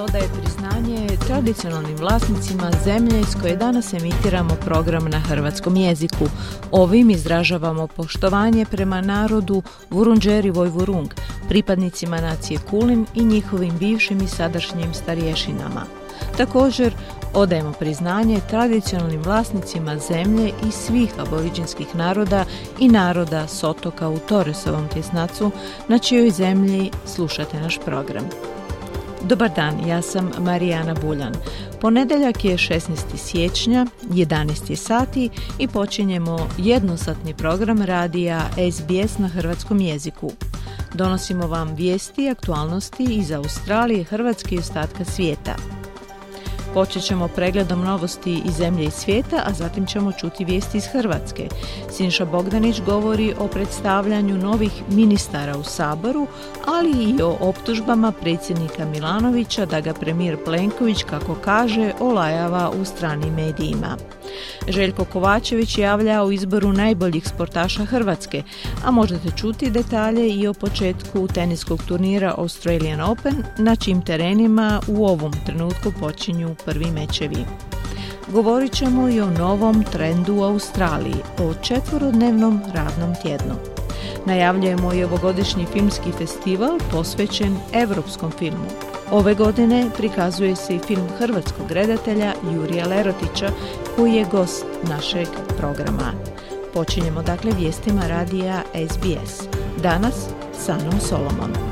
Odaje priznanje tradicionalnim vlasnicima zemlje iz koje danas emitiramo program na hrvatskom jeziku. Ovim izražavamo poštovanje prema narodu Vurunđeri Vojvurung, pripadnicima nacije Kulin i njihovim bivšim i sadašnjim starješinama. Također, odajemo priznanje tradicionalnim vlasnicima zemlje i svih aboriđinskih naroda i naroda s otoka u Toresovom tjesnacu, na čijoj zemlji slušate naš program. Dobar dan, ja sam Marijana Buljan. Ponedeljak je 16. siječnja, 11. sati i počinjemo jednosatni program radija SBS na hrvatskom jeziku. Donosimo vam vijesti i aktualnosti iz Australije, Hrvatske i ostatka svijeta. Počet ćemo pregledom novosti iz zemlje i svijeta, a zatim ćemo čuti vijesti iz Hrvatske. Sinša Bogdanić govori o predstavljanju novih ministara u Saboru, ali i o optužbama predsjednika Milanovića da ga premijer Plenković, kako kaže, olajava u stranim medijima. Željko Kovačević javlja o izboru najboljih sportaša Hrvatske, a možete čuti detalje i o početku teniskog turnira Australian Open, na čim terenima u ovom trenutku počinju prvi mečevi. Govorit ćemo i o novom trendu u Australiji, o četvorodnevnom radnom tjednu. Najavljujemo i ovogodišnji filmski festival posvećen evropskom filmu. Ove godine prikazuje se i film hrvatskog redatelja Jurija Lerotića koji je gost našeg programa. Počinjemo dakle vijestima radija SBS. Danas sa Anom Solomon.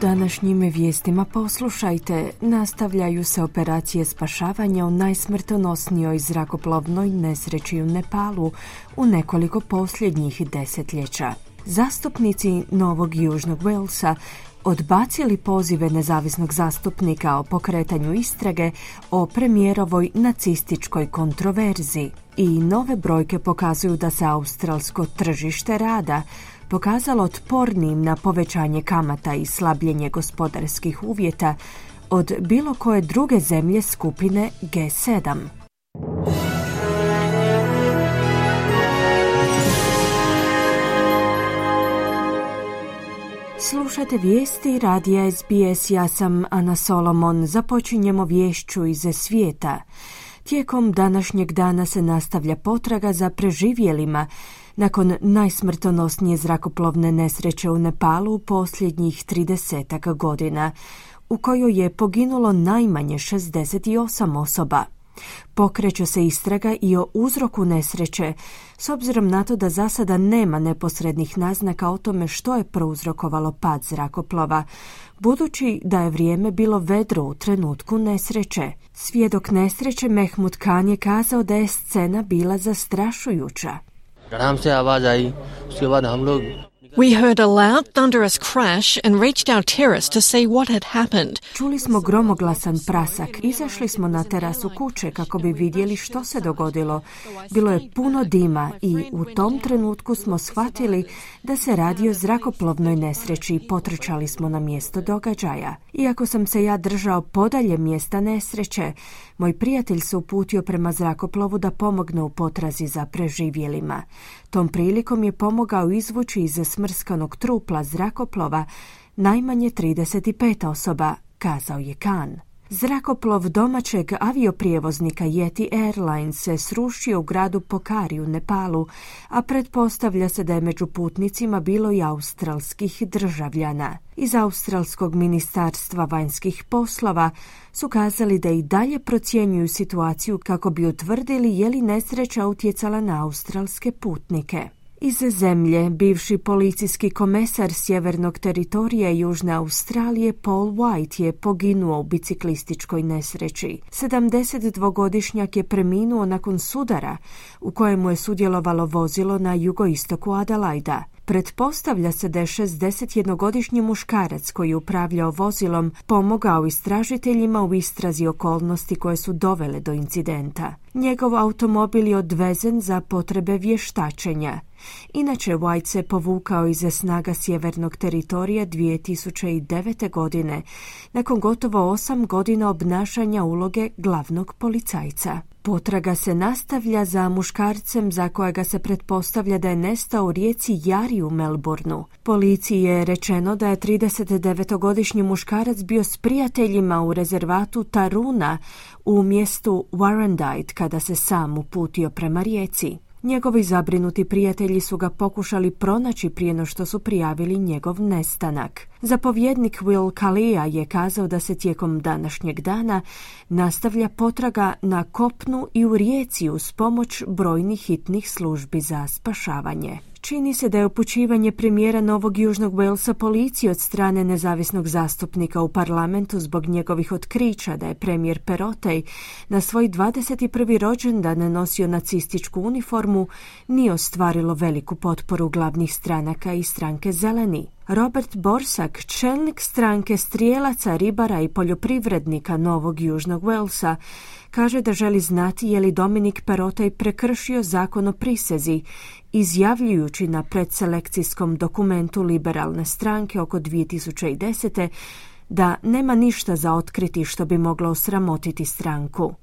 Današnjim vijestima poslušajte. Nastavljaju se operacije spašavanja u najsmrtonosnijoj zrakoplovnoj nesreći u Nepalu u nekoliko posljednjih desetljeća. Zastupnici Novog Južnog Walesa odbacili pozive nezavisnog zastupnika o pokretanju istrage o premijerovoj nacističkoj kontroverzi. I nove brojke pokazuju da se australsko tržište rada pokazalo otpornim na povećanje kamata i slabljenje gospodarskih uvjeta od bilo koje druge zemlje skupine G7. Slušate vijesti radija SBS, ja sam Ana Solomon. Započinjemo vješću iz svijeta. Tijekom današnjeg dana se nastavlja potraga za preživjelima nakon najsmrtonosnije zrakoplovne nesreće u Nepalu u posljednjih 30 godina, u kojoj je poginulo najmanje 68 osoba. Pokreće se istraga i o uzroku nesreće, s obzirom na to da za sada nema neposrednih naznaka o tome što je prouzrokovalo pad zrakoplova, budući da je vrijeme bilo vedro u trenutku nesreće. Svjedok nesreće Mehmud Khan je kazao da je scena bila zastrašujuća. We heard a loud thunderous crash and reached our terrace to see what had happened. Čuli smo gromoglasan prasak. Izašli smo na terasu kuće kako bi vidjeli što se dogodilo. Bilo je puno dima i u tom trenutku smo shvatili da se radi o zrakoplovnoj nesreći i potrčali smo na mjesto događaja. Iako sam se ja držao podalje mjesta nesreće, moj prijatelj se uputio prema zrakoplovu da pomogne u potrazi za preživjelima. Tom prilikom je pomogao izvući iz smrskanog trupla zrakoplova najmanje 35 osoba, kazao je Kan. Zrakoplov domaćeg avioprijevoznika Yeti Airlines se srušio u gradu Pokari u Nepalu, a pretpostavlja se da je među putnicima bilo i australskih državljana. Iz Australskog ministarstva vanjskih poslova su kazali da i dalje procjenjuju situaciju kako bi utvrdili je li nesreća utjecala na australske putnike. Iz zemlje, bivši policijski komesar sjevernog teritorija Južne Australije Paul White je poginuo u biciklističkoj nesreći. 72-godišnjak je preminuo nakon sudara u kojemu je sudjelovalo vozilo na jugoistoku Adelaida. Pretpostavlja se da je 61-godišnji muškarac koji upravljao vozilom pomogao istražiteljima u istrazi okolnosti koje su dovele do incidenta. Njegov automobil je odvezen za potrebe vještačenja. Inače, White se povukao iz snaga sjevernog teritorija 2009. godine, nakon gotovo osam godina obnašanja uloge glavnog policajca. Potraga se nastavlja za muškarcem za kojega se pretpostavlja da je nestao u rijeci Jari u Melbourneu. Policiji je rečeno da je 39-godišnji muškarac bio s prijateljima u rezervatu Taruna u mjestu Warrandyte kada se sam uputio prema rijeci. Njegovi zabrinuti prijatelji su ga pokušali pronaći prije no što su prijavili njegov nestanak. Zapovjednik Will Kalia je kazao da se tijekom današnjeg dana nastavlja potraga na kopnu i u rijeci uz pomoć brojnih hitnih službi za spašavanje. Čini se da je upućivanje premijera Novog Južnog Walesa policiji od strane nezavisnog zastupnika u parlamentu zbog njegovih otkrića da je premijer Perotej na svoj 21. rođendan nosio nacističku uniformu nije ostvarilo veliku potporu glavnih stranaka i stranke Zeleni. Robert Borsak, čelnik stranke strijelaca, ribara i poljoprivrednika Novog Južnog Walesa, kaže da želi znati je li Dominik Perotej prekršio zakon o prisezi, izjavljujući na predselekcijskom dokumentu liberalne stranke oko 2010. da nema ništa za otkriti što bi moglo osramotiti stranku.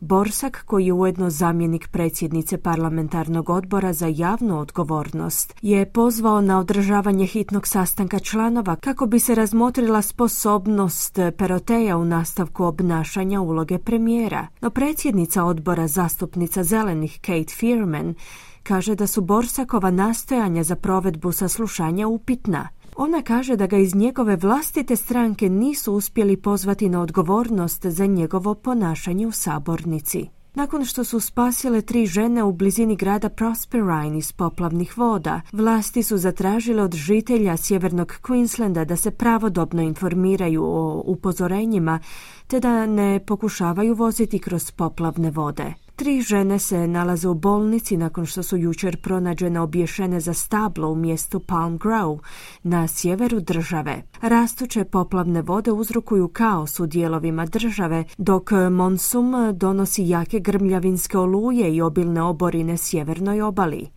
Borsak, koji je ujedno zamjenik predsjednice parlamentarnog odbora za javnu odgovornost, je pozvao na održavanje hitnog sastanka članova kako bi se razmotrila sposobnost Peroteja u nastavku obnašanja uloge premijera. No predsjednica odbora zastupnica zelenih Kate Fearman kaže da su Borsakova nastojanja za provedbu saslušanja upitna. Ona kaže da ga iz njegove vlastite stranke nisu uspjeli pozvati na odgovornost za njegovo ponašanje u sabornici. Nakon što su spasile tri žene u blizini grada Prosperine iz poplavnih voda, vlasti su zatražile od žitelja sjevernog Queenslanda da se pravodobno informiraju o upozorenjima te da ne pokušavaju voziti kroz poplavne vode. Tri žene se nalaze u bolnici nakon što su jučer pronađene obješene za stablo u mjestu Palm Grove na sjeveru države. Rastuće poplavne vode uzrokuju kaos u dijelovima države, dok monsum donosi jake grmljavinske oluje i obilne oborine sjevernoj obali.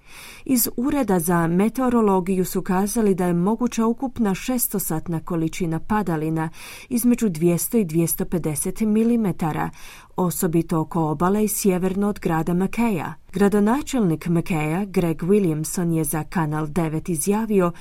Iz Ureda za meteorologiju su kazali da je moguća ukupna šestosatna količina padalina između 200 i 250 mm, osobito oko obale i sjeverno od grada Makeja. Gradonačelnik Makeja, Greg Williamson, je za Kanal 9 izjavio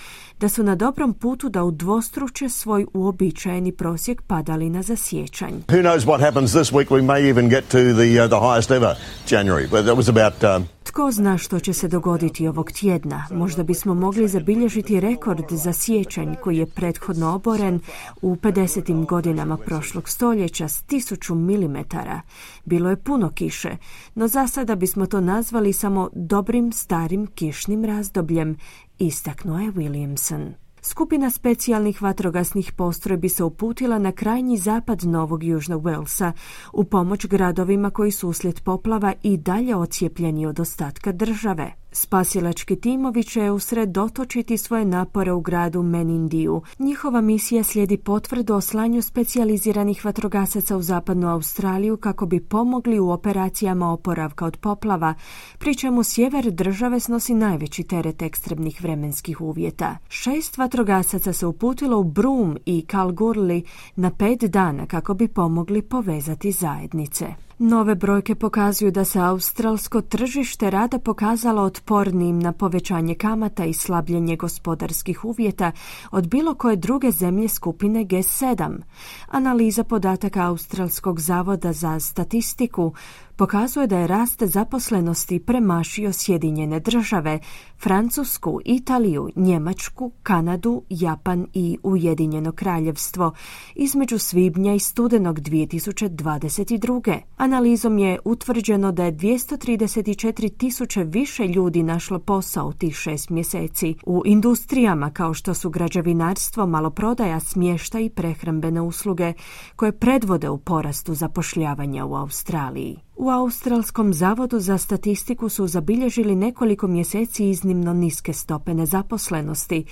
da su na dobrom putu da udvostruče svoj uobičajeni prosjek padalina za sjećanj. Who knows what happens this week? We may even get to the, uh, the highest ever January. But that was about... Um... Tko zna što će se dogoditi ovog tjedna? Možda bismo mogli zabilježiti rekord za sjećanj koji je prethodno oboren u 50. godinama prošlog stoljeća s tisuću milimetara. Bilo je puno kiše, no za sada bismo to nazvali samo dobrim starim kišnim razdobljem, istaknuo je Williamson. Skupina specijalnih vatrogasnih postrojbi se uputila na krajnji zapad Novog Južnog Walesa u pomoć gradovima koji su uslijed poplava i dalje ocijepljeni od ostatka države. Spasilački timovi će usredotočiti svoje napore u gradu Menindiju. Njihova misija slijedi potvrdu o slanju specijaliziranih vatrogasaca u zapadnu Australiju kako bi pomogli u operacijama oporavka od poplava, pri čemu sjever države snosi najveći teret ekstremnih vremenskih uvjeta. Šest vatrogasaca se uputilo u Broome i Kalgoorlie na pet dana kako bi pomogli povezati zajednice. Nove brojke pokazuju da se australsko tržište rada pokazalo otpornijim na povećanje kamata i slabljenje gospodarskih uvjeta od bilo koje druge zemlje skupine G7. Analiza podataka Australskog zavoda za statistiku pokazuje da je rast zaposlenosti premašio Sjedinjene države, Francusku, Italiju, Njemačku, Kanadu, Japan i Ujedinjeno kraljevstvo između svibnja i studenog 2022. Analizom je utvrđeno da je 234 tisuće više ljudi našlo posao u tih šest mjeseci u industrijama kao što su građevinarstvo, maloprodaja, smješta i prehrambene usluge koje predvode u porastu zapošljavanja u Australiji. U Australskom zavodu za statistiku su zabilježili nekoliko mjeseci iznimno niske stope nezaposlenosti,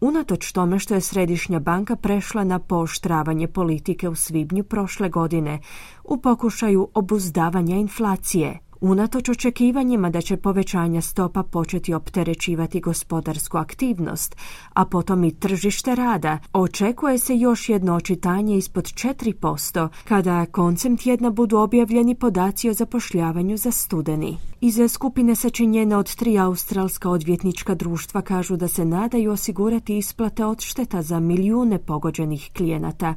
unatoč tome što je Središnja banka prešla na pooštravanje politike u svibnju prošle godine u pokušaju obuzdavanja inflacije. Unatoč očekivanjima da će povećanja stopa početi opterećivati gospodarsku aktivnost, a potom i tržište rada, očekuje se još jedno očitanje ispod 4% kada koncem tjedna budu objavljeni podaci o zapošljavanju za studeni. Iz skupine sačinjene od tri australska odvjetnička društva kažu da se nadaju osigurati isplate odšteta za milijune pogođenih klijenata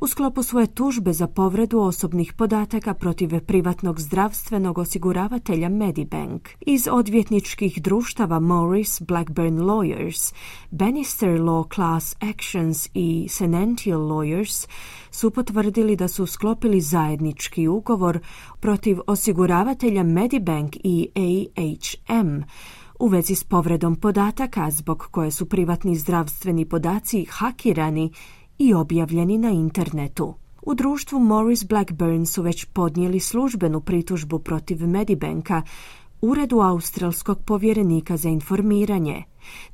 u sklopu svoje tužbe za povredu osobnih podataka protiv privatnog zdravstvenog osiguravatelja Medibank. Iz odvjetničkih društava Morris Blackburn Lawyers, Bannister Law Class Actions i Senential Lawyers su potvrdili da su sklopili zajednički ugovor protiv osiguravatelja Medibank i AHM u vezi s povredom podataka zbog koje su privatni zdravstveni podaci hakirani i objavljeni na internetu. U društvu Morris Blackburn su već podnijeli službenu pritužbu protiv Medibanka Uredu Australskog povjerenika za informiranje,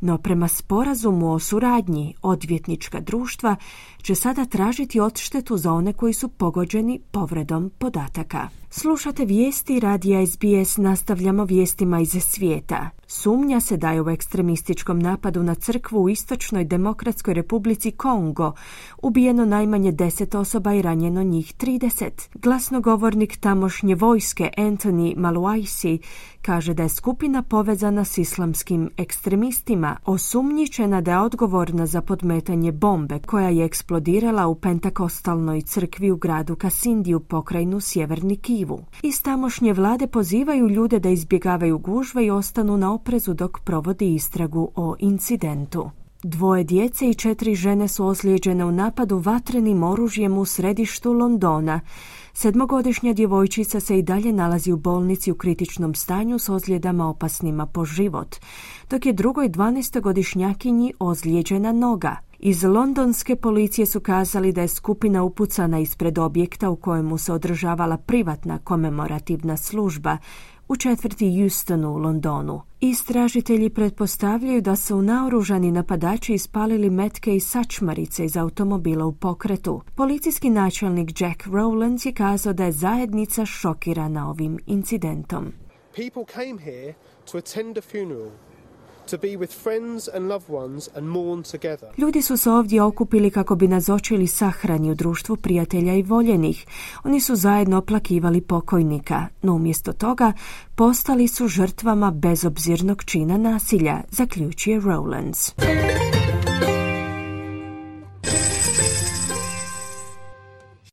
no prema sporazumu o suradnji odvjetnička društva će sada tražiti odštetu za one koji su pogođeni povredom podataka. Slušate vijesti radija SBS, nastavljamo vijestima iz svijeta. Sumnja se da je u ekstremističkom napadu na crkvu u Istočnoj demokratskoj republici Kongo ubijeno najmanje deset osoba i ranjeno njih 30. Glasnogovornik tamošnje vojske Anthony Maluaisi kaže da je skupina povezana s islamskim ekstremistima, osumnjičena da je odgovorna za podmetanje bombe koja je eksplodirala u pentakostalnoj crkvi u gradu Kasindi u pokrajinu Sjeverni Kivu. Iz tamošnje vlade pozivaju ljude da izbjegavaju gužve i ostanu na oprezu dok provodi istragu o incidentu. Dvoje djece i četiri žene su ozlijeđene u napadu vatrenim oružjem u središtu Londona. Sedmogodišnja djevojčica se i dalje nalazi u bolnici u kritičnom stanju s ozljedama opasnima po život, dok je drugoj 12-godišnjakinji ozlijeđena noga. Iz londonske policije su kazali da je skupina upucana ispred objekta u kojemu se održavala privatna komemorativna služba u četvrti Houstonu u Londonu. Istražitelji pretpostavljaju da su naoružani napadači ispalili metke i sačmarice iz automobila u pokretu. Policijski načelnik Jack Rowlands je kazao da je zajednica šokirana ovim incidentom. Ljudi su se ovdje okupili kako bi nazočili sahrani u društvu prijatelja i voljenih. Oni su zajedno oplakivali pokojnika, no umjesto toga postali su žrtvama bezobzirnog čina nasilja, zaključuje Rowlands.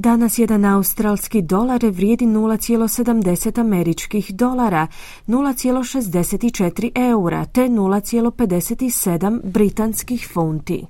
Danas jedan australski dolar vrijedi 0,70 američkih dolara, 0,64 eura te 0,57 britanskih funti.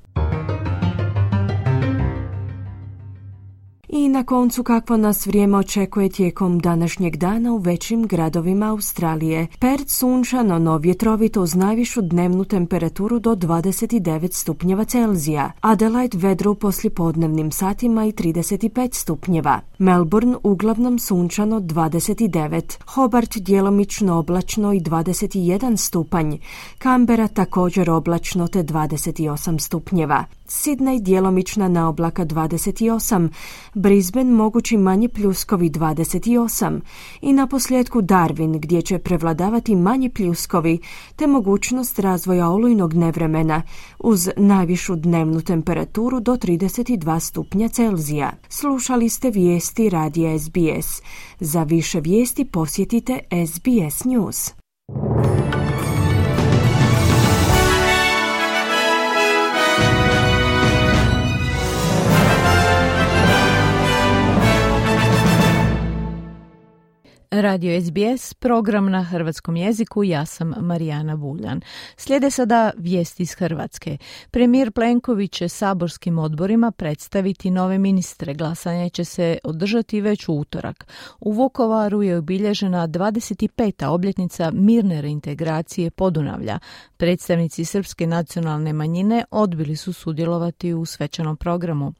I na koncu kakvo nas vrijeme očekuje tijekom današnjeg dana u većim gradovima Australije. Perth sunčano, no vjetrovito uz najvišu dnevnu temperaturu do 29 stupnjeva Celzija. Adelaide vedro u poslijepodnevnim satima i 35 stupnjeva. Melbourne uglavnom sunčano 29. Hobart djelomično oblačno i 21 stupanj. Canberra također oblačno te 28 stupnjeva. Sydney djelomična na oblaka 28, Brisbane mogući manji pljuskovi 28 i na posljedku Darwin gdje će prevladavati manji pljuskovi te mogućnost razvoja olujnog nevremena uz najvišu dnevnu temperaturu do 32 stupnja Celzija. Slušali ste vijesti radija SBS. Za više vijesti posjetite SBS News. Radio SBS, program na hrvatskom jeziku, ja sam Marijana Buljan. Slijede sada vijesti iz Hrvatske. Premijer Plenković će saborskim odborima predstaviti nove ministre. Glasanje će se održati već u utorak. U Vukovaru je obilježena 25. obljetnica mirne reintegracije Podunavlja. Predstavnici Srpske nacionalne manjine odbili su sudjelovati u svečanom programu.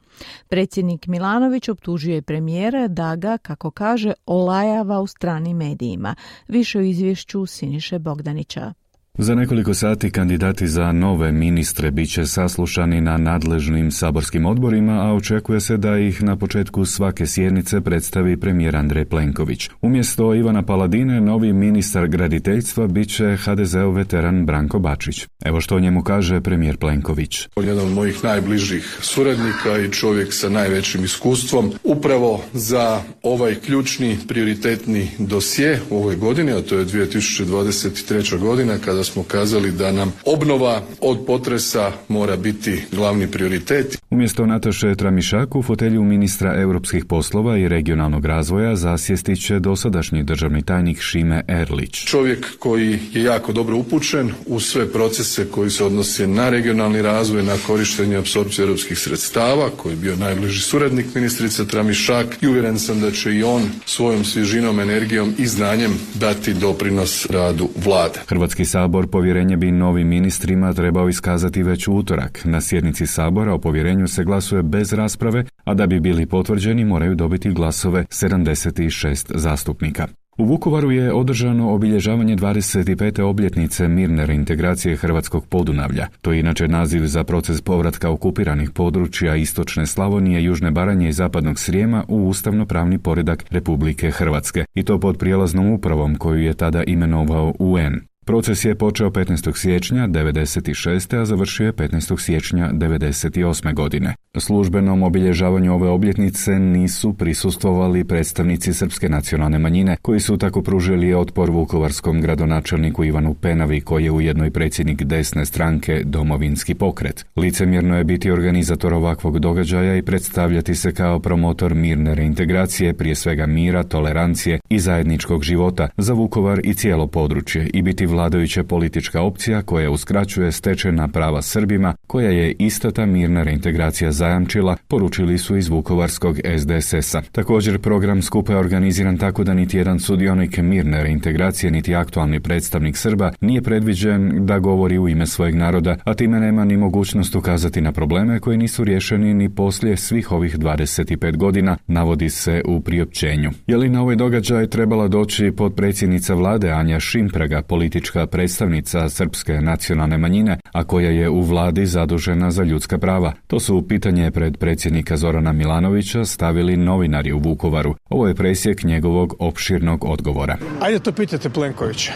Predsjednik Milanović optužuje premijera da ga, kako kaže, olajava u stranim medijima. Više u izvješću Siniše Bogdanića. Za nekoliko sati kandidati za nove ministre bit će saslušani na nadležnim saborskim odborima, a očekuje se da ih na početku svake sjednice predstavi premijer Andrej Plenković. Umjesto Ivana Paladine, novi ministar graditeljstva bit će HDZ-ov veteran Branko Bačić. Evo što o njemu kaže premijer Plenković. On je jedan od mojih najbližih suradnika i čovjek sa najvećim iskustvom. Upravo za ovaj ključni prioritetni dosje u ovoj godini, a to je 2023. godina kada smo kazali da nam obnova od potresa mora biti glavni prioritet. Umjesto Nataše Tramišak u fotelju ministra europskih poslova i regionalnog razvoja zasjesti će dosadašnji državni tajnik Šime Erlić. Čovjek koji je jako dobro upućen u sve procese koji se odnose na regionalni razvoj, na korištenje apsorpcije europskih sredstava, koji je bio najbliži suradnik ministrice Tramišak i uvjeren sam da će i on svojom svježinom, energijom i znanjem dati doprinos radu vlade. Hrvatski sabor Sabor povjerenje bi novim ministrima trebao iskazati već utorak. Na sjednici Sabora o povjerenju se glasuje bez rasprave, a da bi bili potvrđeni moraju dobiti glasove 76 zastupnika. U Vukovaru je održano obilježavanje 25. obljetnice mirne reintegracije Hrvatskog podunavlja. To je inače naziv za proces povratka okupiranih područja Istočne Slavonije, Južne Baranje i Zapadnog Srijema u ustavno-pravni poredak Republike Hrvatske. I to pod prijelaznom upravom koju je tada imenovao UN. Proces je počeo 15. siječnja 96. a završio je 15. siječnja 98. godine. Službenom obilježavanju ove obljetnice nisu prisustvovali predstavnici srpske nacionalne manjine koji su tako pružili otpor vukovarskom gradonačelniku Ivanu Penavi koji je ujedno i predsjednik desne stranke Domovinski pokret. Licemjerno je biti organizator ovakvog događaja i predstavljati se kao promotor mirne reintegracije, prije svega mira, tolerancije i zajedničkog života za Vukovar i cijelo područje i biti vladajuća politička opcija koja uskraćuje stečena prava Srbima, koja je ista ta mirna reintegracija zajamčila, poručili su iz Vukovarskog SDSS-a. Također program skupa je organiziran tako da niti jedan sudionik mirne reintegracije niti aktualni predstavnik Srba nije predviđen da govori u ime svojeg naroda, a time nema ni mogućnost ukazati na probleme koji nisu riješeni ni poslije svih ovih 25 godina, navodi se u priopćenju. Je li na ovaj događaj trebala doći potpredsjednica vlade Anja Šimpraga, politička politička predstavnica srpske nacionalne manjine, a koja je u vladi zadužena za ljudska prava. To su pitanje pred predsjednika Zorana Milanovića stavili novinari u Vukovaru. Ovo je presjek njegovog opširnog odgovora. Ajde to pitate Plenkovića.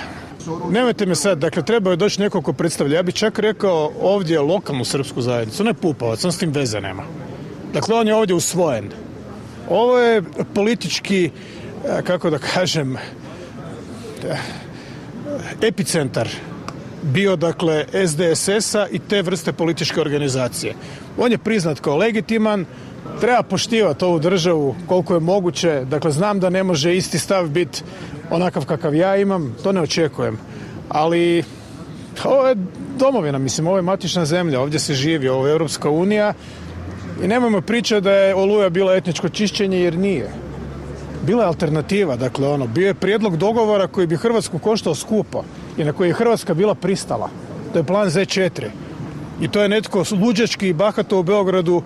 Nemojte me sad, dakle treba je doći neko ko predstavlja. Ja bih čak rekao ovdje lokalnu srpsku zajednicu, ne Pupavac, on s tim veze nema. Dakle, on je ovdje usvojen. Ovo je politički, kako da kažem, epicentar bio dakle SDSS-a i te vrste političke organizacije. On je priznat kao legitiman, treba poštivati ovu državu koliko je moguće, dakle znam da ne može isti stav biti onakav kakav ja imam, to ne očekujem, ali ovo je domovina, mislim, ovo je matična zemlja, ovdje se živi, ovo je Europska unija i nemojmo pričati da je Oluja bila etničko čišćenje jer nije bila je alternativa, dakle ono, bio je prijedlog dogovora koji bi Hrvatsku koštao skupo i na koji je Hrvatska bila pristala. To je plan Z4. I to je netko luđački i bahato u Beogradu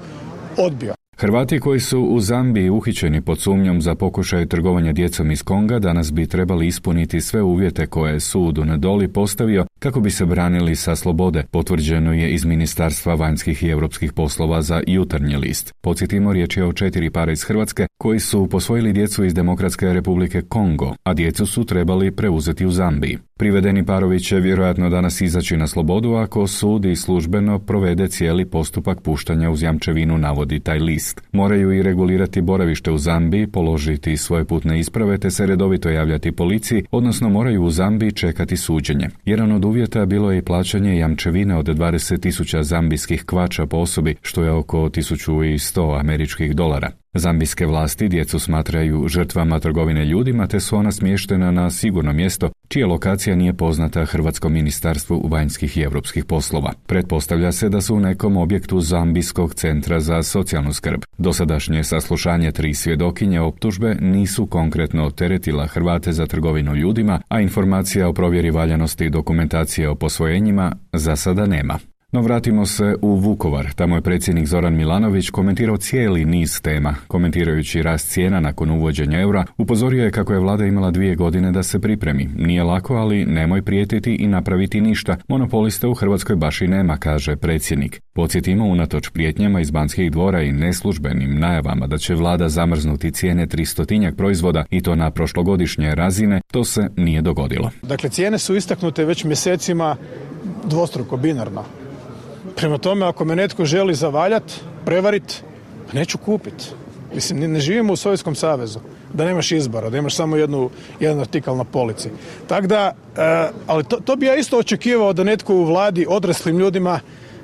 odbio. Hrvati koji su u Zambiji uhićeni pod sumnjom za pokušaj trgovanja djecom iz Konga danas bi trebali ispuniti sve uvjete koje je sud u Nedoli postavio kako bi se branili sa slobode, potvrđeno je iz Ministarstva vanjskih i europskih poslova za jutarnji list. Podsjetimo, riječ je o četiri para iz Hrvatske koji su posvojili djecu iz Demokratske republike Kongo, a djecu su trebali preuzeti u Zambiji. Privedeni parovi će vjerojatno danas izaći na slobodu ako sud i službeno provede cijeli postupak puštanja uz jamčevinu navodi taj list. Moraju i regulirati boravište u Zambiji, položiti svoje putne isprave te se redovito javljati policiji, odnosno moraju u Zambiji čekati suđenje. Jedan od uvjeta bilo je i plaćanje jamčevine od 20.000 zambijskih kvača po osobi, što je oko 1100 američkih dolara. Zambijske vlasti djecu smatraju žrtvama trgovine ljudima te su ona smještena na sigurno mjesto čija lokacija nije poznata Hrvatskom ministarstvu vanjskih i europskih poslova. Pretpostavlja se da su u nekom objektu Zambijskog centra za socijalnu skrb. Dosadašnje saslušanje tri svjedokinje optužbe nisu konkretno teretila Hrvate za trgovinu ljudima, a informacija o provjeri valjanosti dokumentacije o posvojenjima za sada nema. No vratimo se u Vukovar. Tamo je predsjednik Zoran Milanović komentirao cijeli niz tema. Komentirajući rast cijena nakon uvođenja eura, upozorio je kako je vlada imala dvije godine da se pripremi. Nije lako, ali nemoj prijetiti i napraviti ništa. Monopolista u Hrvatskoj baš i nema, kaže predsjednik. Podsjetimo, unatoč prijetnjama iz banskih dvora i neslužbenim najavama da će vlada zamrznuti cijene tristotinjak proizvoda i to na prošlogodišnje razine, to se nije dogodilo. Dakle, cijene su istaknute već mjesecima dvostruko, binarno. Prema tome, ako me netko želi zavaljat, prevarit, pa neću kupit. Mislim, ne živimo u Sovjetskom savezu, da nemaš izbora, da imaš samo jednu, jedan artikal na polici. Tako da, e, ali to, to bi ja isto očekivao da netko u vladi odraslim ljudima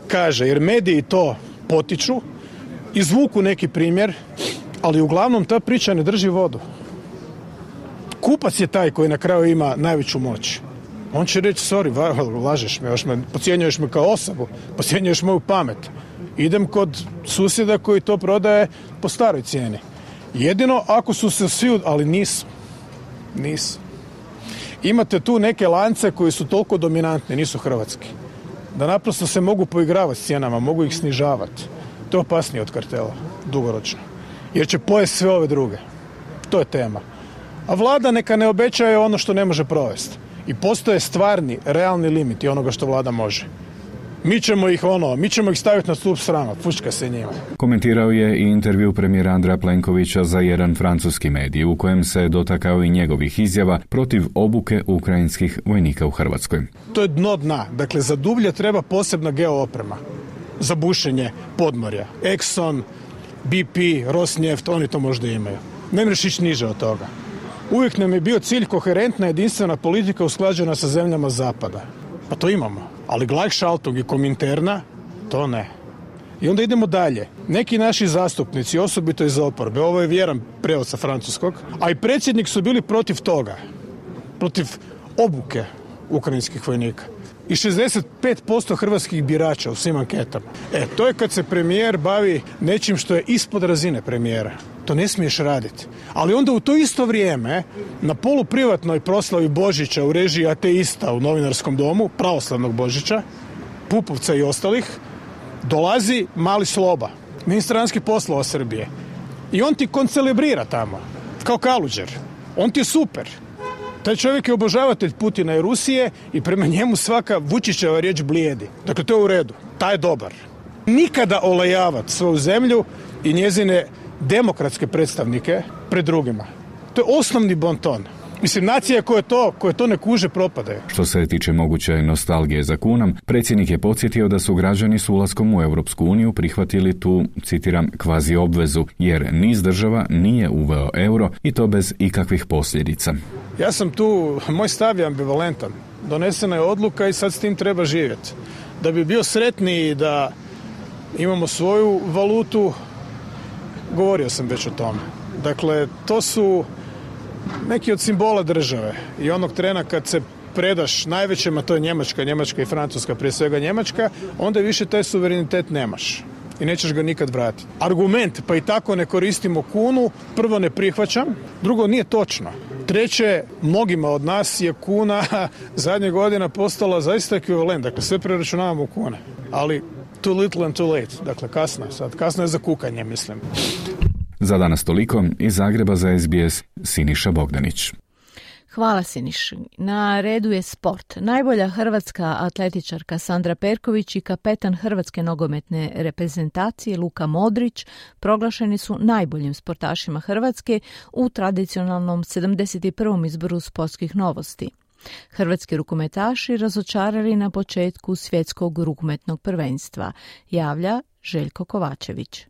kaže, jer mediji to potiču, izvuku neki primjer, ali uglavnom ta priča ne drži vodu. Kupac je taj koji na kraju ima najveću moć. On će reći, sorry, lažeš me, još me, pocijenjuješ me kao osobu, pocijenjuješ moju pamet. Idem kod susjeda koji to prodaje po staroj cijeni. Jedino ako su se svi, ali nisu. Nisu. Imate tu neke lance koji su toliko dominantni, nisu hrvatski. Da naprosto se mogu poigravati s cijenama, mogu ih snižavati. To je opasnije od kartela, dugoročno. Jer će pojesti sve ove druge. To je tema. A vlada neka ne obećaje ono što ne može provesti i postoje stvarni, realni limiti onoga što vlada može. Mi ćemo ih ono, mi ćemo ih staviti na stup srama, fučka se njima. Komentirao je i intervju premijera Andra Plenkovića za jedan francuski medij u kojem se dotakao i njegovih izjava protiv obuke ukrajinskih vojnika u Hrvatskoj. To je dno dna, dakle za dublje treba posebna geooprema za bušenje podmorja. Exxon, BP, Rosneft, oni to možda imaju. Ne mreš ići niže od toga. Uvijek nam je bio cilj koherentna jedinstvena politika usklađena sa zemljama zapada. Pa to imamo. Ali Gleichschaltung i Kominterna, to ne. I onda idemo dalje. Neki naši zastupnici, osobito iz oporbe, ovo je vjeran prevod sa francuskog, a i predsjednik su bili protiv toga. Protiv obuke ukrajinskih vojnika. I 65% hrvatskih birača u svim anketama. E, to je kad se premijer bavi nečim što je ispod razine premijera. To ne smiješ raditi. Ali onda u to isto vrijeme na poluprivatnoj proslavi Božića u režiji ateista u novinarskom domu, pravoslavnog Božića, Pupovca i ostalih, dolazi Mali Sloba, ministar vanjskih poslova Srbije. I on ti koncelebrira tamo, kao kaluđer. On ti je super. Taj čovjek je obožavatelj Putina i Rusije i prema njemu svaka Vučićeva riječ blijedi. Dakle, to je u redu. Taj je dobar. Nikada olajavati svoju zemlju i njezine demokratske predstavnike pred drugima. To je osnovni bonton. Mislim, nacija koje to, koje to ne kuže propadaju. Što se tiče moguće nostalgije za kunom, predsjednik je podsjetio da su građani s ulaskom u Europsku uniju prihvatili tu, citiram, kvazi obvezu, jer niz država nije uveo euro i to bez ikakvih posljedica. Ja sam tu, moj stav je ambivalentan. Donesena je odluka i sad s tim treba živjeti. Da bi bio sretniji da imamo svoju valutu, govorio sam već o tome. Dakle, to su neki od simbola države i onog trena kad se predaš najvećem, a to je Njemačka, Njemačka i Francuska, prije svega Njemačka, onda više taj suverenitet nemaš i nećeš ga nikad vratiti. Argument, pa i tako ne koristimo kunu, prvo ne prihvaćam, drugo nije točno. Treće, mnogima od nas je kuna zadnje godina postala zaista ekvivalent, dakle sve preračunavamo u kune, ali too little and too late, dakle kasno je sad, kasno je za kukanje, mislim. Za danas toliko. Iz Zagreba za SBS Siniša Bogdanić. Hvala Siniš. Na redu je sport. Najbolja hrvatska atletičarka Sandra Perković i kapetan hrvatske nogometne reprezentacije Luka Modrić proglašeni su najboljim sportašima Hrvatske u tradicionalnom 71. izboru sportskih novosti. Hrvatski rukometaši razočarali na početku svjetskog rukometnog prvenstva, javlja Željko Kovačević.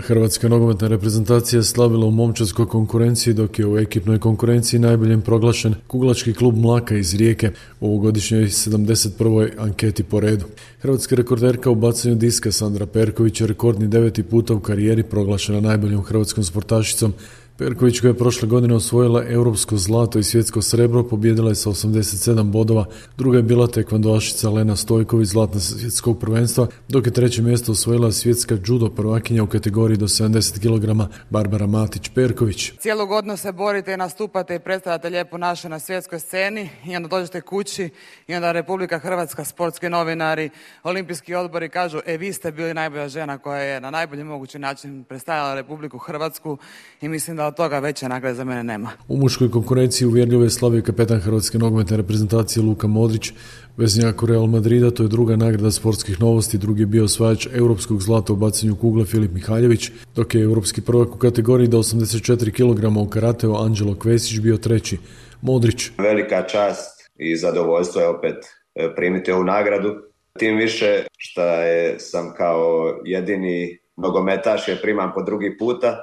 Hrvatska nogometna reprezentacija je slavila u momčarskoj konkurenciji dok je u ekipnoj konkurenciji najboljem proglašen kuglački klub Mlaka iz Rijeke u ovogodišnjoj 71. anketi po redu. Hrvatska rekorderka u bacanju diska Sandra Perković je rekordni deveti puta u karijeri proglašena najboljom hrvatskom sportašicom Perković koja je prošle godine osvojila europsko zlato i svjetsko srebro pobjedila je sa 87 bodova, druga je bila tekvandoašica Lena Stojković zlatna svjetskog prvenstva, dok je treće mjesto osvojila svjetska judo prvakinja u kategoriji do 70 kg Barbara Matić-Perković. Cijelo godno se borite i nastupate i predstavljate lijepo naše na svjetskoj sceni i onda dođete kući i onda Republika Hrvatska, sportski novinari, olimpijski odbori kažu e vi ste bili najbolja žena koja je na najbolji mogući način predstavljala Republiku Hrvatsku i mislim da od toga veće nagrade za mene nema. U muškoj konkurenciji uvjerljivo je slavio kapetan Hrvatske nogometne reprezentacije Luka Modrić, veznjak Real Madrida, to je druga nagrada sportskih novosti, drugi je bio osvajač europskog zlata u bacanju kugle Filip Mihaljević, dok je europski prvak u kategoriji do 84 kg u karateu Anđelo Kvesić bio treći. Modrić. Velika čast i zadovoljstvo je opet e, primiti ovu nagradu. Tim više što je, sam kao jedini nogometaš je primam po drugi puta,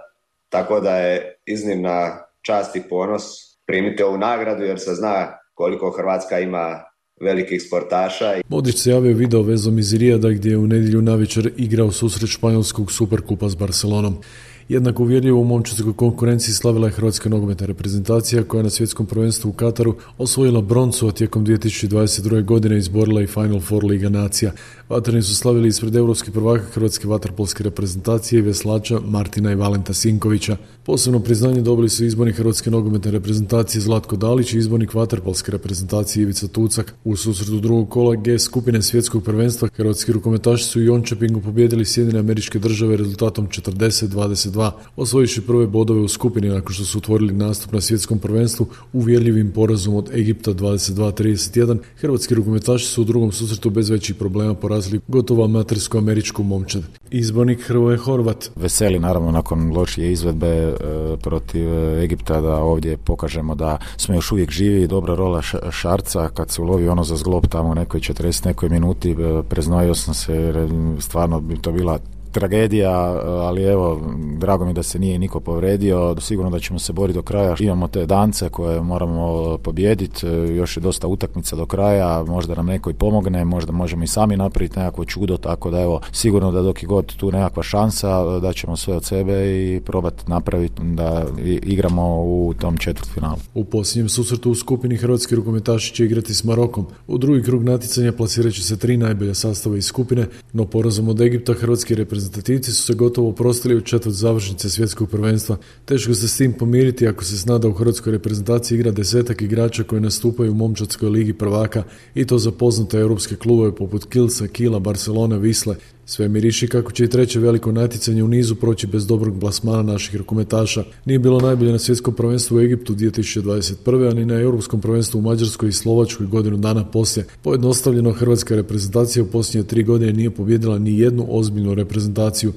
tako da je iznimna čast i ponos primiti ovu nagradu jer se zna koliko Hrvatska ima velikih sportaša. Modrić se javio video vezom iz Rijada gdje je u nedjelju navečer igrao susret španjolskog superkupa s Barcelonom. Jednako uvjerljivo u momčarskoj konkurenciji slavila je Hrvatska nogometna reprezentacija koja je na svjetskom prvenstvu u Kataru osvojila broncu, a tijekom 2022. godine izborila i Final Four Liga nacija. Vatreni su slavili ispred europskih prvaka Hrvatske vaterpolske reprezentacije i veslača Martina i Valenta Sinkovića. Posebno priznanje dobili su izbornik Hrvatske nogometne reprezentacije Zlatko Dalić i izbornik vaterpolske reprezentacije Ivica Tucak. U susretu drugog kola G skupine svjetskog prvenstva hrvatski rukometaši su u Jončepingu pobjedili Sjedine američke države rezultatom 40-22, osvojiši prve bodove u skupini nakon što su otvorili nastup na svjetskom prvenstvu uvjerljivim porazom od Egipta 22-31. Hrvatski rukometaši su u drugom susretu bez većih problema porazili gotovo amatersku američku momčad. Izbornik Hrvoje Horvat. Veseli naravno nakon lošije izvedbe e, protiv e, Egipta da ovdje pokažemo da smo još uvijek živi i dobra rola Šarca kad se ulovi ono za zglob tamo u nekoj 40 nekoj minuti e, preznojio sam se stvarno bi to bila tragedija, ali evo, drago mi da se nije niko povredio, sigurno da ćemo se boriti do kraja. Imamo te dance koje moramo pobijediti, još je dosta utakmica do kraja, možda nam neko i pomogne, možda možemo i sami napraviti nekakvo čudo, tako da evo, sigurno da dok je god tu nekakva šansa, da ćemo sve od sebe i probati napraviti da igramo u tom četvrtfinalu. U posljednjem susretu u skupini hrvatski rukometaši će igrati s Marokom. U drugi krug natjecanja plasirat će se tri najbolja sastava iz skupine, no porazom od Egipta hrvatski reprezentativci reprezentativci su se gotovo prostili u četvrt završnice svjetskog prvenstva. Teško se s tim pomiriti ako se zna da u hrvatskoj reprezentaciji igra desetak igrača koji nastupaju u momčadskoj ligi prvaka i to za poznate europske klubove poput Kilsa, Kila, Barcelona, Visle, sve miriši kako će i treće veliko natjecanje u nizu proći bez dobrog plasmana naših rukometaša. Nije bilo najbolje na svjetskom prvenstvu u Egiptu 2021. ani na europskom prvenstvu u Mađarskoj i Slovačkoj godinu dana poslije. Pojednostavljeno hrvatska reprezentacija u posljednje tri godine nije pobjedila ni jednu ozbiljnu reprezentaciju.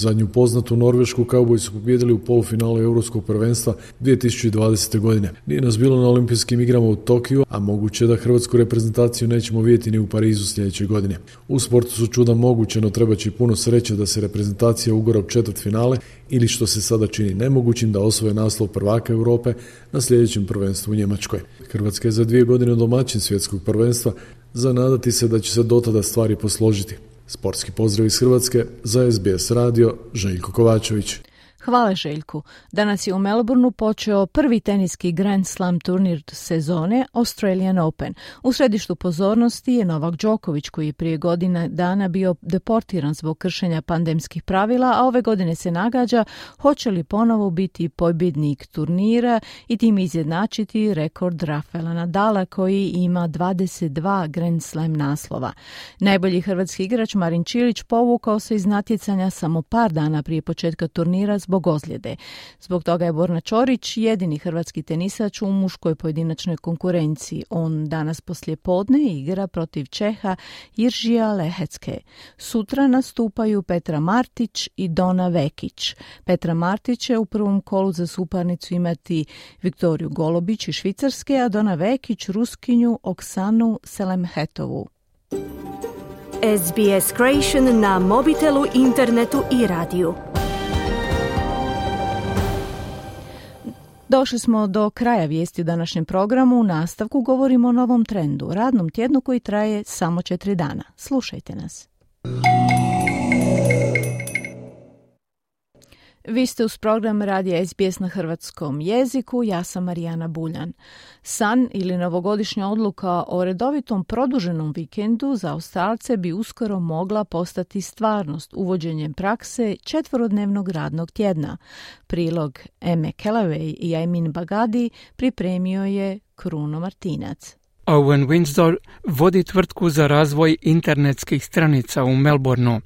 Zadnju poznatu Norvešku kauboji su pobjedili u polufinalu Europskog prvenstva 2020. godine. Nije nas bilo na olimpijskim igrama u Tokiju, a moguće da hrvatsku reprezentaciju nećemo vidjeti ni u Parizu sljedeće godine. U sportu su čuda moguće, no treba će puno sreće da se reprezentacija ugora u četvrt finale ili što se sada čini nemogućim da osvoje naslov prvaka Europe na sljedećem prvenstvu u Njemačkoj. Hrvatska je za dvije godine domaćin svjetskog prvenstva, zanadati se da će se dotada stvari posložiti. Sportski pozdrav iz Hrvatske za SBS radio Željko Kovačević. Hvala Željku. Danas je u Melbourneu počeo prvi teniski Grand Slam turnir sezone Australian Open. U središtu pozornosti je Novak Đoković koji je prije godina dana bio deportiran zbog kršenja pandemskih pravila, a ove godine se nagađa hoće li ponovo biti pobjednik turnira i tim izjednačiti rekord Rafaela Nadala koji ima 22 Grand Slam naslova. Najbolji hrvatski igrač Marin Čilić povukao se iz natjecanja samo par dana prije početka turnira zbog ozljede. Zbog toga je Borna Čorić jedini hrvatski tenisač u muškoj pojedinačnoj konkurenciji. On danas poslije podne igra protiv Čeha Iržija Lehecke. Sutra nastupaju Petra Martić i Dona Vekić. Petra Martić će u prvom kolu za suparnicu imati Viktoriju Golobić i Švicarske, a Dona Vekić Ruskinju Oksanu Selemhetovu. SBS Creation na mobitelu, internetu i radiju. Došli smo do kraja vijesti u današnjem programu. U nastavku govorimo o novom trendu, radnom tjednu koji traje samo četiri dana. Slušajte nas. Vi ste uz program Radija SBS na hrvatskom jeziku, ja sam Marijana Buljan. San ili novogodišnja odluka o redovitom produženom vikendu za Australce bi uskoro mogla postati stvarnost uvođenjem prakse četvorodnevnog radnog tjedna. Prilog Eme Kellaway i Aymin Bagadi pripremio je Kruno Martinac. Owen Windsor vodi tvrtku za razvoj internetskih stranica u Melbourneu.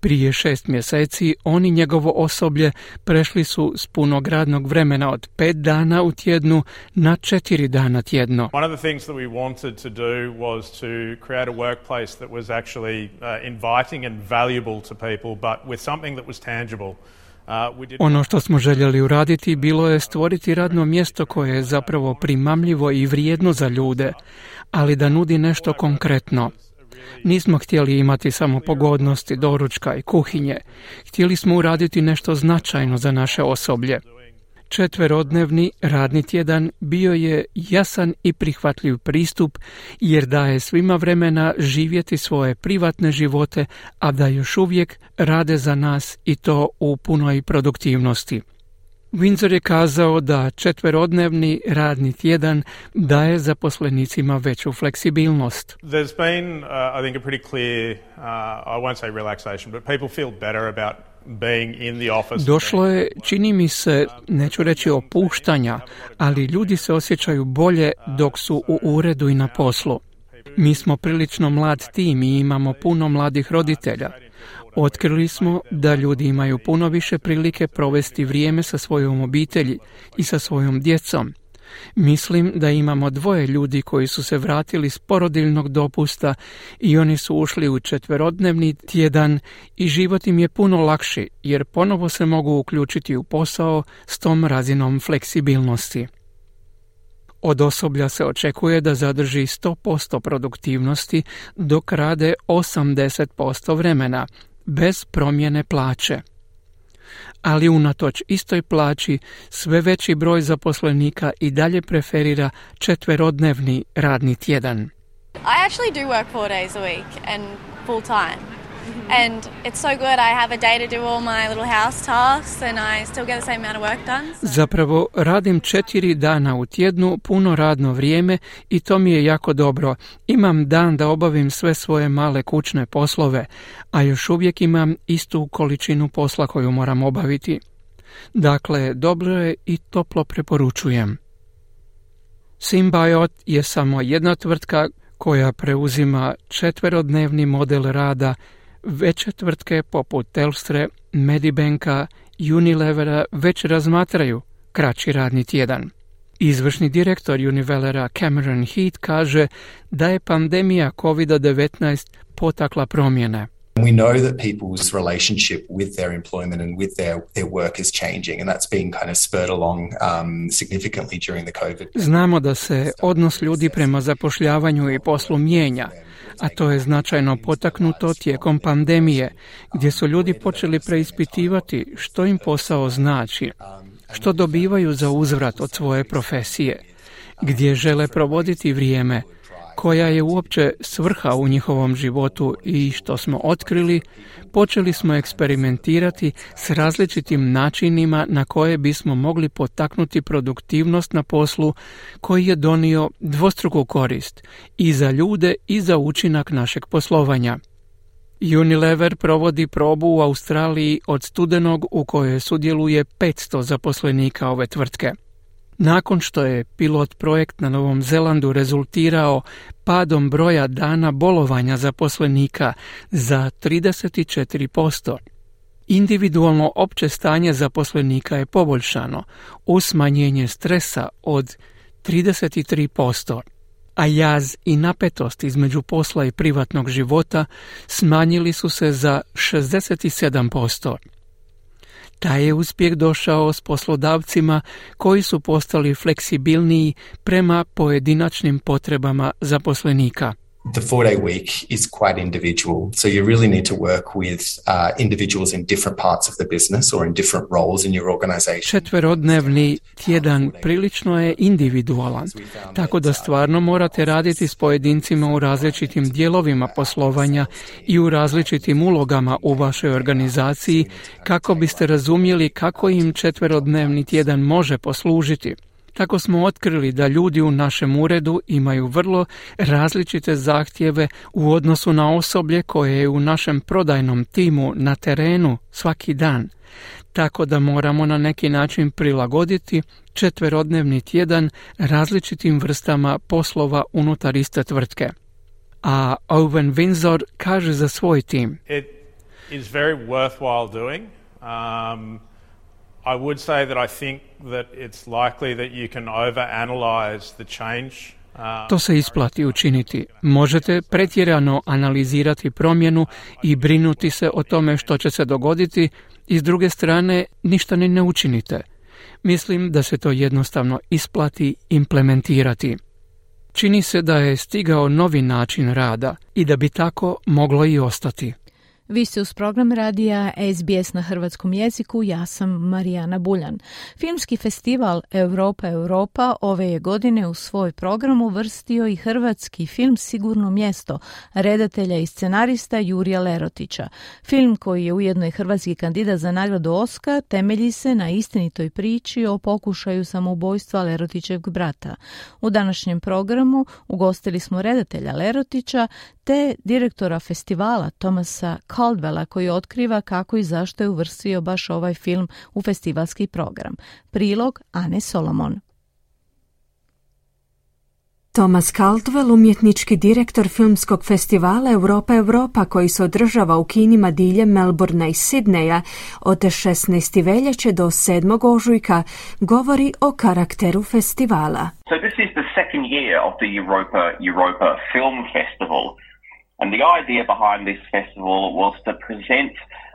Prije šest mjeseci on i njegovo osoblje prešli su s punog radnog vremena od pet dana u tjednu na četiri dana tjedno. One of the things that we wanted to do was to create a workplace that was actually uh, inviting and valuable to people, but with something that was tangible. Uh, ono što smo željeli uraditi bilo je stvoriti radno mjesto koje je zapravo primamljivo i vrijedno za ljude, ali da nudi nešto konkretno. Nismo htjeli imati samo pogodnosti, doručka i kuhinje. Htjeli smo uraditi nešto značajno za naše osoblje. Četverodnevni radni tjedan bio je jasan i prihvatljiv pristup jer daje svima vremena živjeti svoje privatne živote, a da još uvijek rade za nas i to u punoj produktivnosti. Windsor je kazao da četverodnevni radni tjedan daje zaposlenicima veću fleksibilnost. There's been, uh, I think, a pretty clear, uh, I won't say relaxation, but people feel better about being in the office. Došlo je, čini mi se, neću reći opuštanja, ali ljudi se osjećaju bolje dok su u uredu i na poslu. Mi smo prilično mlad tim i imamo puno mladih roditelja. Otkrili smo da ljudi imaju puno više prilike provesti vrijeme sa svojom obitelji i sa svojom djecom. Mislim da imamo dvoje ljudi koji su se vratili s porodiljnog dopusta i oni su ušli u četverodnevni tjedan i život im je puno lakši jer ponovo se mogu uključiti u posao s tom razinom fleksibilnosti. Od osoblja se očekuje da zadrži 100% produktivnosti dok rade 80% vremena, bez promjene plaće. Ali unatoč istoj plaći sve veći broj zaposlenika i dalje preferira četverodnevni radni tjedan. I actually do work four days a week and full time. And it's so good. I have a day to do all my little house tasks and I still get the same amount of work done. Zapravo radim četiri dana u tjednu, puno radno vrijeme i to mi je jako dobro. Imam dan da obavim sve svoje male kućne poslove, a još uvijek imam istu količinu posla koju moram obaviti. Dakle, dobro je i toplo preporučujem. Symbiot je samo jedna tvrtka koja preuzima četverodnevni model rada Veće tvrtke poput Telstre, Medibanka, Unilevera već razmatraju kraći radni tjedan. Izvršni direktor Univellera Cameron Heath kaže da je pandemija COVID-19 potakla promjene. We know that people's relationship with their employment and with their, their work is changing and that's been kind of spurred along um, significantly during the COVID. Znamo da se odnos ljudi prema zapošljavanju i poslu mijenja a to je značajno potaknuto tijekom pandemije, gdje su ljudi počeli preispitivati što im posao znači, što dobivaju za uzvrat od svoje profesije, gdje žele provoditi vrijeme, koja je uopće svrha u njihovom životu i što smo otkrili, počeli smo eksperimentirati s različitim načinima na koje bismo mogli potaknuti produktivnost na poslu koji je donio dvostruku korist i za ljude i za učinak našeg poslovanja. Unilever provodi probu u Australiji od studenog u kojoj sudjeluje 500 zaposlenika ove tvrtke. Nakon što je pilot projekt na Novom Zelandu rezultirao padom broja dana bolovanja zaposlenika za 34%. Individualno opće stanje zaposlenika je poboljšano u smanjenje stresa od 33%, a jaz i napetost između posla i privatnog života smanjili su se za 67%. Taj je uspjeh došao s poslodavcima koji su postali fleksibilniji prema pojedinačnim potrebama zaposlenika. The four day week is quite individual. So you really need to work with uh, individuals in different parts of the business or in different roles in your organization. Četverodnevni tjedan prilično je individualan, tako da stvarno morate raditi s pojedincima u različitim dijelovima poslovanja i u različitim ulogama u vašoj organizaciji kako biste razumjeli kako im četverodnevni tjedan može poslužiti. Tako smo otkrili da ljudi u našem uredu imaju vrlo različite zahtjeve u odnosu na osoblje koje je u našem prodajnom timu na terenu svaki dan. Tako da moramo na neki način prilagoditi četverodnevni tjedan različitim vrstama poslova unutar iste tvrtke. A Owen Windsor kaže za svoj tim. It is very worthwhile doing. Um, I would say that I think that it's likely that you can overanalyze the change uh, to se isplati učiniti. Možete pretjerano analizirati promjenu i brinuti se o tome što će se dogoditi i s druge strane ništa ni ne učinite. Mislim da se to jednostavno isplati implementirati. Čini se da je stigao novi način rada i da bi tako moglo i ostati. Vi ste uz program radija SBS na hrvatskom jeziku, ja sam Marijana Buljan. Filmski festival Europa Europa ove je godine u svoj program uvrstio i hrvatski film Sigurno mjesto, redatelja i scenarista Jurija Lerotića. Film koji je ujedno i hrvatski kandidat za nagradu Oscar temelji se na istinitoj priči o pokušaju samoubojstva Lerotićevog brata. U današnjem programu ugostili smo redatelja Lerotića te direktora festivala Tomasa Caldwella koji otkriva kako i zašto je uvrstio baš ovaj film u festivalski program. Prilog Ane Solomon. Thomas Caldwell, umjetnički direktor filmskog festivala Europa Europa koji se održava u kinima diljem Melbourna i Sidneja od 16. veljače do 7. ožujka, govori o karakteru festivala. So this is the second year of the Europa Europa Film Festival. And the idea behind this festival was to present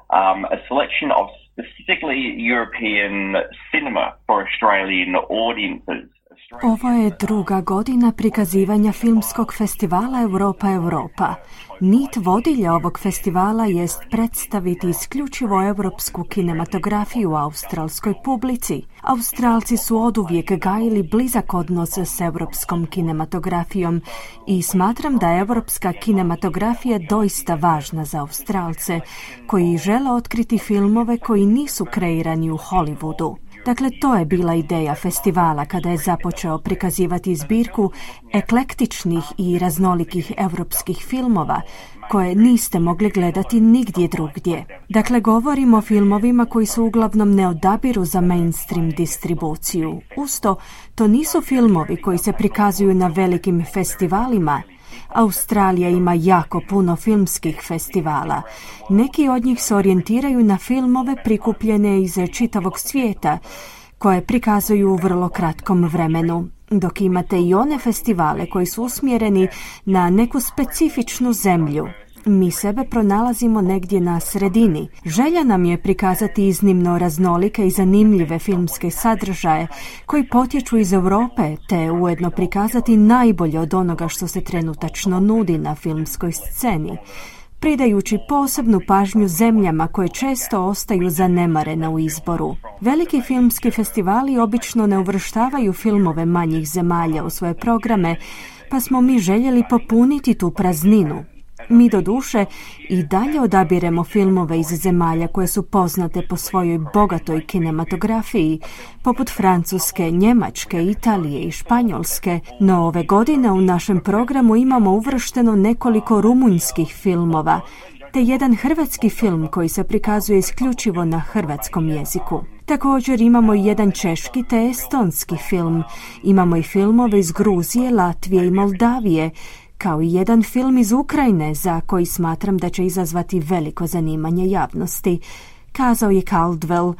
um, a selection of specifically European cinema for Australian audiences. Ovo je druga godina prikazivanja filmskog festivala Europa Europa. Nit vodilja ovog festivala jest predstaviti isključivo europsku kinematografiju u australskoj publici. Australci su oduvijek gajili blizak odnos s europskom kinematografijom i smatram da je europska kinematografija doista važna za Australce koji žele otkriti filmove koji nisu kreirani u Hollywoodu. Dakle, to je bila ideja festivala kada je započeo prikazivati zbirku eklektičnih i raznolikih europskih filmova koje niste mogli gledati nigdje drugdje. Dakle, govorimo o filmovima koji su uglavnom ne odabiru za mainstream distribuciju. Usto, to nisu filmovi koji se prikazuju na velikim festivalima, Australija ima jako puno filmskih festivala. Neki od njih se orijentiraju na filmove prikupljene iz čitavog svijeta, koje prikazuju u vrlo kratkom vremenu. Dok imate i one festivale koji su usmjereni na neku specifičnu zemlju, mi sebe pronalazimo negdje na sredini. Želja nam je prikazati iznimno raznolike i zanimljive filmske sadržaje koji potječu iz Europe, te ujedno prikazati najbolje od onoga što se trenutačno nudi na filmskoj sceni pridajući posebnu pažnju zemljama koje često ostaju zanemarene u izboru. Veliki filmski festivali obično ne uvrštavaju filmove manjih zemalja u svoje programe, pa smo mi željeli popuniti tu prazninu. Mi do duše i dalje odabiremo filmove iz zemalja koje su poznate po svojoj bogatoj kinematografiji, poput Francuske, Njemačke, Italije i Španjolske, no ove godine u našem programu imamo uvršteno nekoliko rumunjskih filmova, te jedan hrvatski film koji se prikazuje isključivo na hrvatskom jeziku. Također imamo i jedan češki te estonski film. Imamo i filmove iz Gruzije, Latvije i Moldavije, kao i jedan film iz Ukrajine za koji smatram da će izazvati veliko zanimanje javnosti, kazao je Caldwell,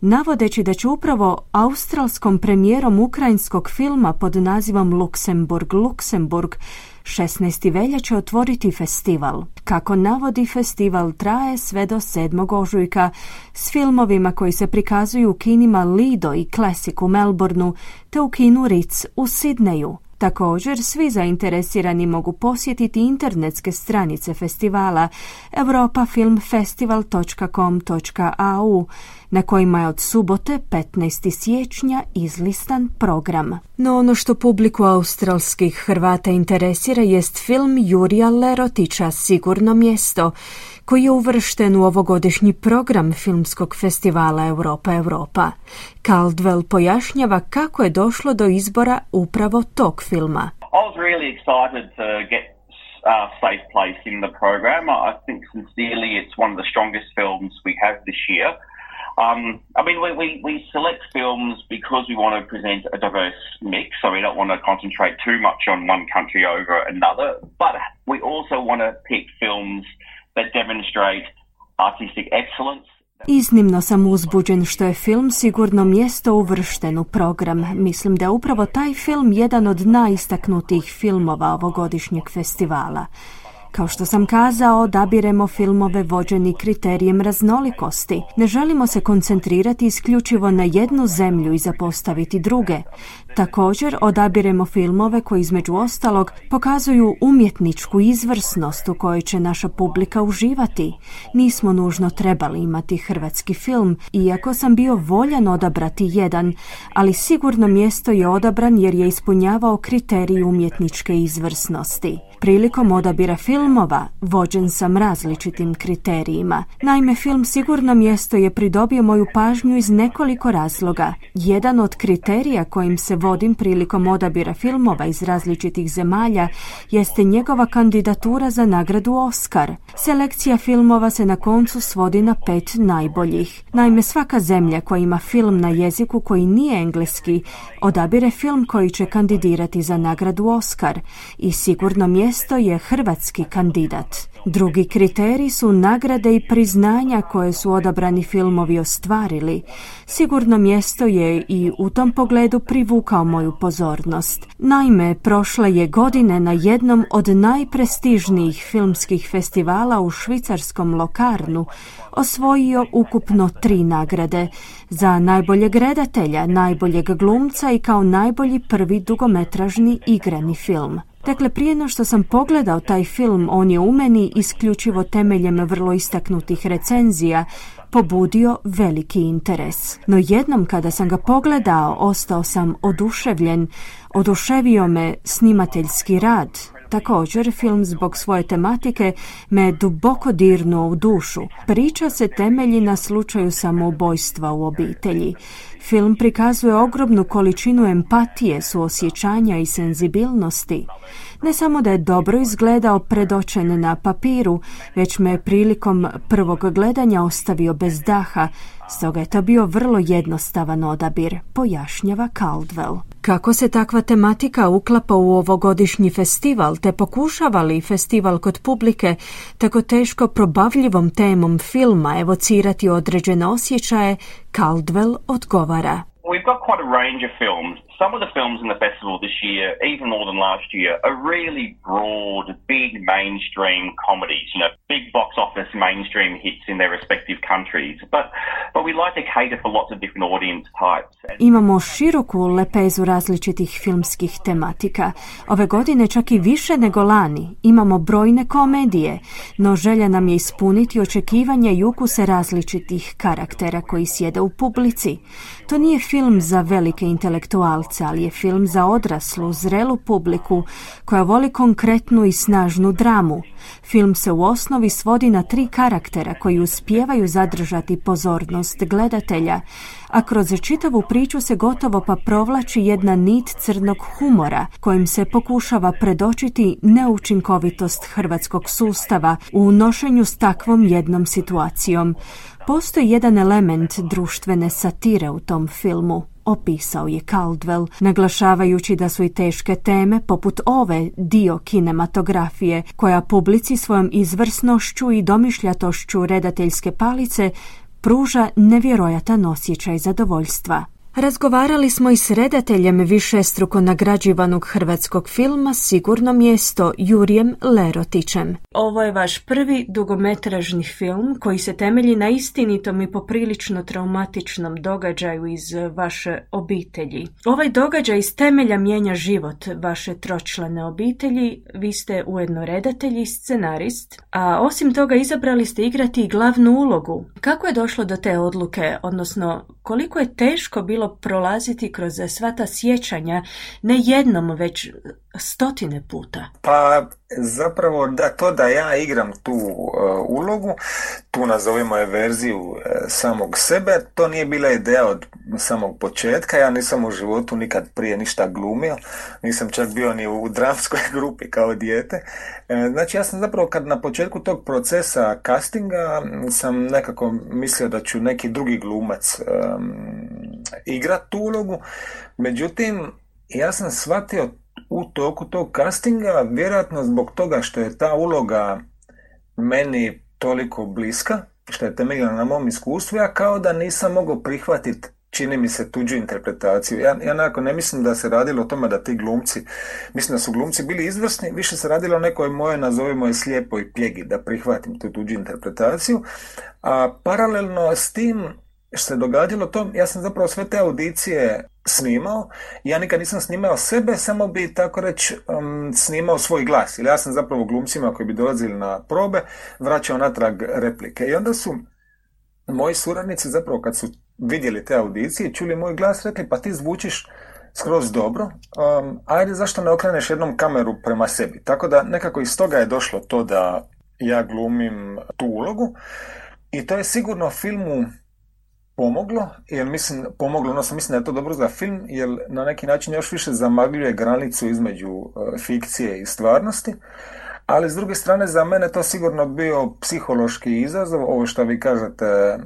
navodeći da će upravo australskom premijerom ukrajinskog filma pod nazivom Luxemburg Luxemburg 16. veljače otvoriti festival. Kako navodi, festival traje sve do 7. ožujka s filmovima koji se prikazuju u kinima Lido i Classic u Melbourneu te u kinu Ritz u Sidneju. Također, svi zainteresirani mogu posjetiti internetske stranice festivala europafilmfestival.com.au na kojima je od subote 15. siječnja izlistan program. No ono što publiku australskih Hrvata interesira jest film Jurija Lerotića Sigurno mjesto, koji je uvršten u ovogodišnji program filmskog festivala Europa Europa. Caldwell pojašnjava kako je došlo do izbora upravo tog filma. I was really excited to get uh, Safe Place in the program. I think sincerely it's one of the strongest films we have this year. Um, I mean, we, we, we select films because we want to present a diverse mix, so we don't want to concentrate too much on one country over another, but we also want to pick films that demonstrate artistic excellence. Iznimno sam uzbuđen što je film sigurno mjesto uvršten u program. Mislim da je upravo taj film jedan od najistaknutijih filmova ovogodišnjeg festivala. Kao što sam kazao, odabiremo filmove vođeni kriterijem raznolikosti. Ne želimo se koncentrirati isključivo na jednu zemlju i zapostaviti druge. Također odabiremo filmove koji između ostalog pokazuju umjetničku izvrsnost u kojoj će naša publika uživati. Nismo nužno trebali imati hrvatski film, iako sam bio voljan odabrati jedan, ali sigurno mjesto je odabran jer je ispunjavao kriterij umjetničke izvrsnosti. Prilikom odabira filmova vođen sam različitim kriterijima. Naime, film Sigurno mjesto je pridobio moju pažnju iz nekoliko razloga. Jedan od kriterija kojim se vodim prilikom odabira filmova iz različitih zemalja jeste njegova kandidatura za nagradu Oscar. Selekcija filmova se na koncu svodi na pet najboljih. Naime, svaka zemlja koja ima film na jeziku koji nije engleski odabire film koji će kandidirati za nagradu Oscar i sigurno mjesto je hrvatski kandidat. Drugi kriterij su nagrade i priznanja koje su odabrani filmovi ostvarili. Sigurno mjesto je i u tom pogledu privukao moju pozornost. Naime, prošle je godine na jednom od najprestižnijih filmskih festivala u švicarskom Lokarnu osvojio ukupno tri nagrade za najboljeg redatelja, najboljeg glumca i kao najbolji prvi dugometražni igrani film. Dakle, prije no što sam pogledao taj film, on je u meni isključivo temeljem vrlo istaknutih recenzija pobudio veliki interes. No jednom kada sam ga pogledao, ostao sam oduševljen. Oduševio me snimateljski rad, Također, film zbog svoje tematike me duboko dirnuo u dušu. Priča se temelji na slučaju samoubojstva u obitelji. Film prikazuje ogromnu količinu empatije, suosjećanja i senzibilnosti. Ne samo da je dobro izgledao predočen na papiru, već me prilikom prvog gledanja ostavio bez daha, stoga je to bio vrlo jednostavan odabir, pojašnjava Caldwell. Kako se takva tematika uklapa u ovogodišnji festival, te pokušava li festival kod publike tako teško probavljivom temom filma evocirati određene osjećaje, Caldwell odgovara. We've. Some of the films in the festival this year, even more than last year, are really broad, big mainstream comedies, you know, big box office mainstream hits in their respective countries. But but we like to cater for lots of different audience types. Imamo široku lepezu različitih filmskih tematika. Ove godine čak i više nego lani. Imamo brojne komedije, no želja nam je ispuniti očekivanja i ukuse različitih karaktera koji sjede u publici. To nije film za velike intelektualce, ali je film za odraslu, zrelu publiku koja voli konkretnu i snažnu dramu. Film se u osnovi svodi na tri karaktera koji uspijevaju zadržati pozornost gledatelja, a kroz čitavu priču se gotovo pa provlači jedna nit crnog humora kojim se pokušava predočiti neučinkovitost hrvatskog sustava u nošenju s takvom jednom situacijom. Postoji jedan element društvene satire u tom filmu, opisao je Caldwell, naglašavajući da su i teške teme poput ove dio kinematografije, koja publici svojom izvrsnošću i domišljatošću redateljske palice pruža nevjerojatan osjećaj zadovoljstva. Razgovarali smo i s redateljem višestruko nagrađivanog hrvatskog filma Sigurno mjesto Jurijem Lerotićem. Ovo je vaš prvi dugometražni film koji se temelji na istinitom i poprilično traumatičnom događaju iz vaše obitelji. Ovaj događaj iz temelja mijenja život vaše tročlane obitelji. Vi ste ujedno redatelj i scenarist, a osim toga izabrali ste igrati i glavnu ulogu. Kako je došlo do te odluke, odnosno koliko je teško bilo prolaziti kroz sva ta sjećanja ne jednom, već stotine puta? Pa zapravo da to da ja igram tu uh, ulogu, tu nazovimo je verziju uh, samog sebe, to nije bila ideja od samog početka, ja nisam u životu nikad prije ništa glumio, nisam čak bio ni u dramskoj grupi kao dijete. E, znači ja sam zapravo kad na početku tog procesa castinga sam nekako mislio da ću neki drugi glumac um, igrat tu ulogu, međutim ja sam shvatio u toku tog castinga, vjerojatno zbog toga što je ta uloga meni toliko bliska, što je temeljena na mom iskustvu, ja kao da nisam mogao prihvatiti čini mi se tuđu interpretaciju. Ja, ja nekako ne mislim da se radilo o tome da ti glumci, mislim da su glumci bili izvrsni, više se radilo o nekoj moje, nazovimo je slijepoj pjegi, da prihvatim tu tuđu interpretaciju, a paralelno s tim se događalo to, ja sam zapravo sve te audicije snimao. Ja nikad nisam snimao sebe, samo bi tako reći um, snimao svoj glas. Ili ja sam zapravo glumcima koji bi dolazili na probe vraćao natrag replike. I onda su moji suradnici zapravo kad su vidjeli te audicije, čuli moj glas, rekli pa ti zvučiš skroz dobro, um, ajde zašto ne okreneš jednom kameru prema sebi. Tako da nekako iz toga je došlo to da ja glumim tu ulogu i to je sigurno filmu pomoglo, jer mislim, pomoglo, odnosno mislim da je to dobro za film, jer na neki način još više zamagljuje granicu između e, fikcije i stvarnosti, ali s druge strane za mene to sigurno bio psihološki izazov, ovo što vi kažete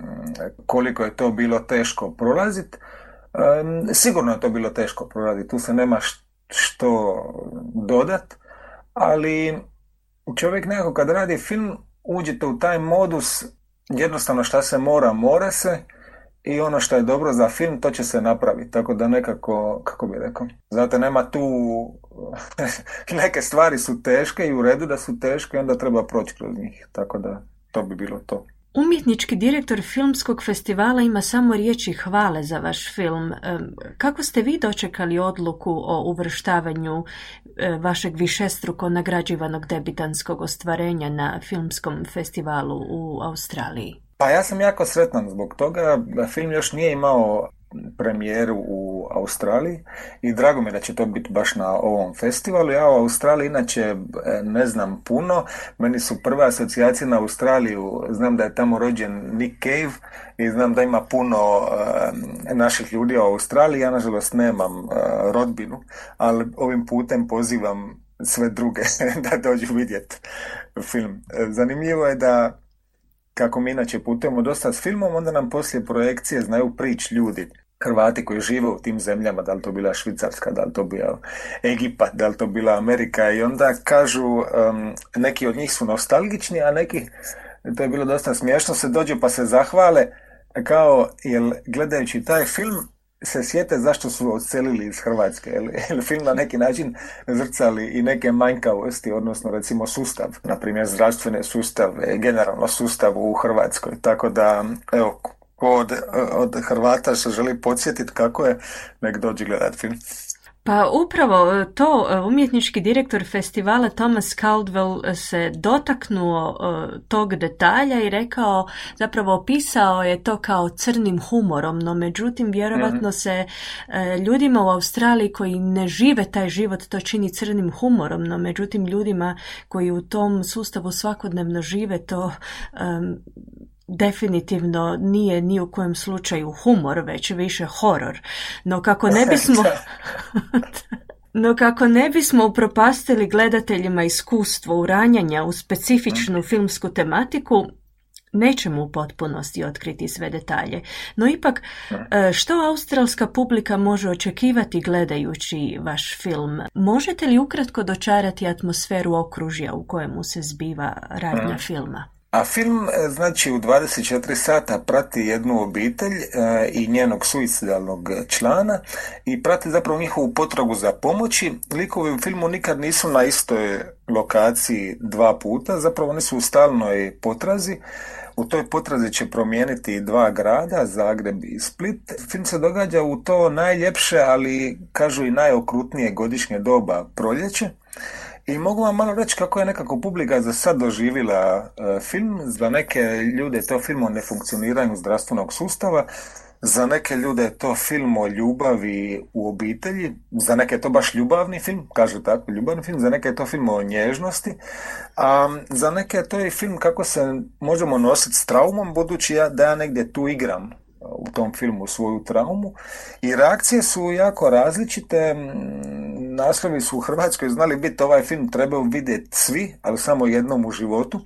koliko je to bilo teško prolaziti, sigurno je to bilo teško prolaziti, tu se nema što dodat, ali čovjek nekako kad radi film uđete u taj modus jednostavno šta se mora, mora se i ono što je dobro za film, to će se napraviti. Tako da nekako, kako bi rekao, zato nema tu, neke stvari su teške i u redu da su teške onda treba proći kroz njih. Tako da to bi bilo to. Umjetnički direktor filmskog festivala ima samo riječi hvale za vaš film. Kako ste vi dočekali odluku o uvrštavanju e, vašeg višestruko nagrađivanog debitanskog ostvarenja na filmskom festivalu u Australiji? Pa ja sam jako sretan zbog toga. Film još nije imao premijeru u Australiji i drago mi je da će to biti baš na ovom festivalu. Ja u Australiji inače e, ne znam puno. Meni su prve asocijacije na Australiju. Znam da je tamo rođen Nick Cave i znam da ima puno e, naših ljudi u Australiji. Ja nažalost nemam e, rodbinu, ali ovim putem pozivam sve druge da dođu vidjeti film. Zanimljivo je da kako mi inače putujemo dosta s filmom, onda nam poslije projekcije znaju prič ljudi. Hrvati koji žive u tim zemljama, da li to bila Švicarska, da li to bila Egipat, da li to bila Amerika i onda kažu, neki od njih su nostalgični, a neki, to je bilo dosta smiješno, se dođu pa se zahvale kao, jel gledajući taj film, se sjete zašto su odselili iz Hrvatske. Jer film na neki način zrcali i neke manjkavosti, odnosno recimo sustav, na primjer zdravstvene sustave, generalno sustav u Hrvatskoj. Tako da, evo, od, od Hrvata se želi podsjetiti kako je, nek dođi gledat film. Pa upravo e, to, e, umjetnički direktor festivala Thomas Caldwell e, se dotaknuo tog detalja i rekao, zapravo opisao je to kao crnim humorom, no međutim vjerovatno mhm. se ljudima u Australiji koji ne žive taj život to čini crnim humorom, no međutim ljudima koji u tom sustavu svakodnevno žive to definitivno nije ni u kojem slučaju humor, već više horor. No kako ne bismo... No kako ne bismo upropastili gledateljima iskustvo uranjanja u specifičnu filmsku tematiku, nećemo u potpunosti otkriti sve detalje. No ipak, e, što australska publika može očekivati gledajući vaš film? Možete li ukratko dočarati atmosferu okružja u kojemu se zbiva radnja filma? A film e, znači u 24 sata prati jednu obitelj e, i njenog suicidalnog člana i prati zapravo njihovu potragu za pomoći. Likovi u filmu nikad nisu na istoj lokaciji dva puta, zapravo oni su u stalnoj potrazi. U toj potrazi će promijeniti dva grada, Zagreb i Split. Film se događa u to najljepše, ali kažu i najokrutnije godišnje doba proljeće. I mogu vam malo reći kako je nekako publika za sad doživjela e, film. Za neke ljude je to film o nefunkcioniranju zdravstvenog sustava, za neke ljude je to film o ljubavi u obitelji, za neke je to baš ljubavni film, kažu tako, ljubavni film, za neke je to film o nježnosti, a za neke je to i film kako se možemo nositi s traumom, budući da ja negdje tu igram u tom filmu svoju traumu i reakcije su jako različite naslovi su u Hrvatskoj znali biti ovaj film trebao vidjeti svi, ali samo jednom u životu.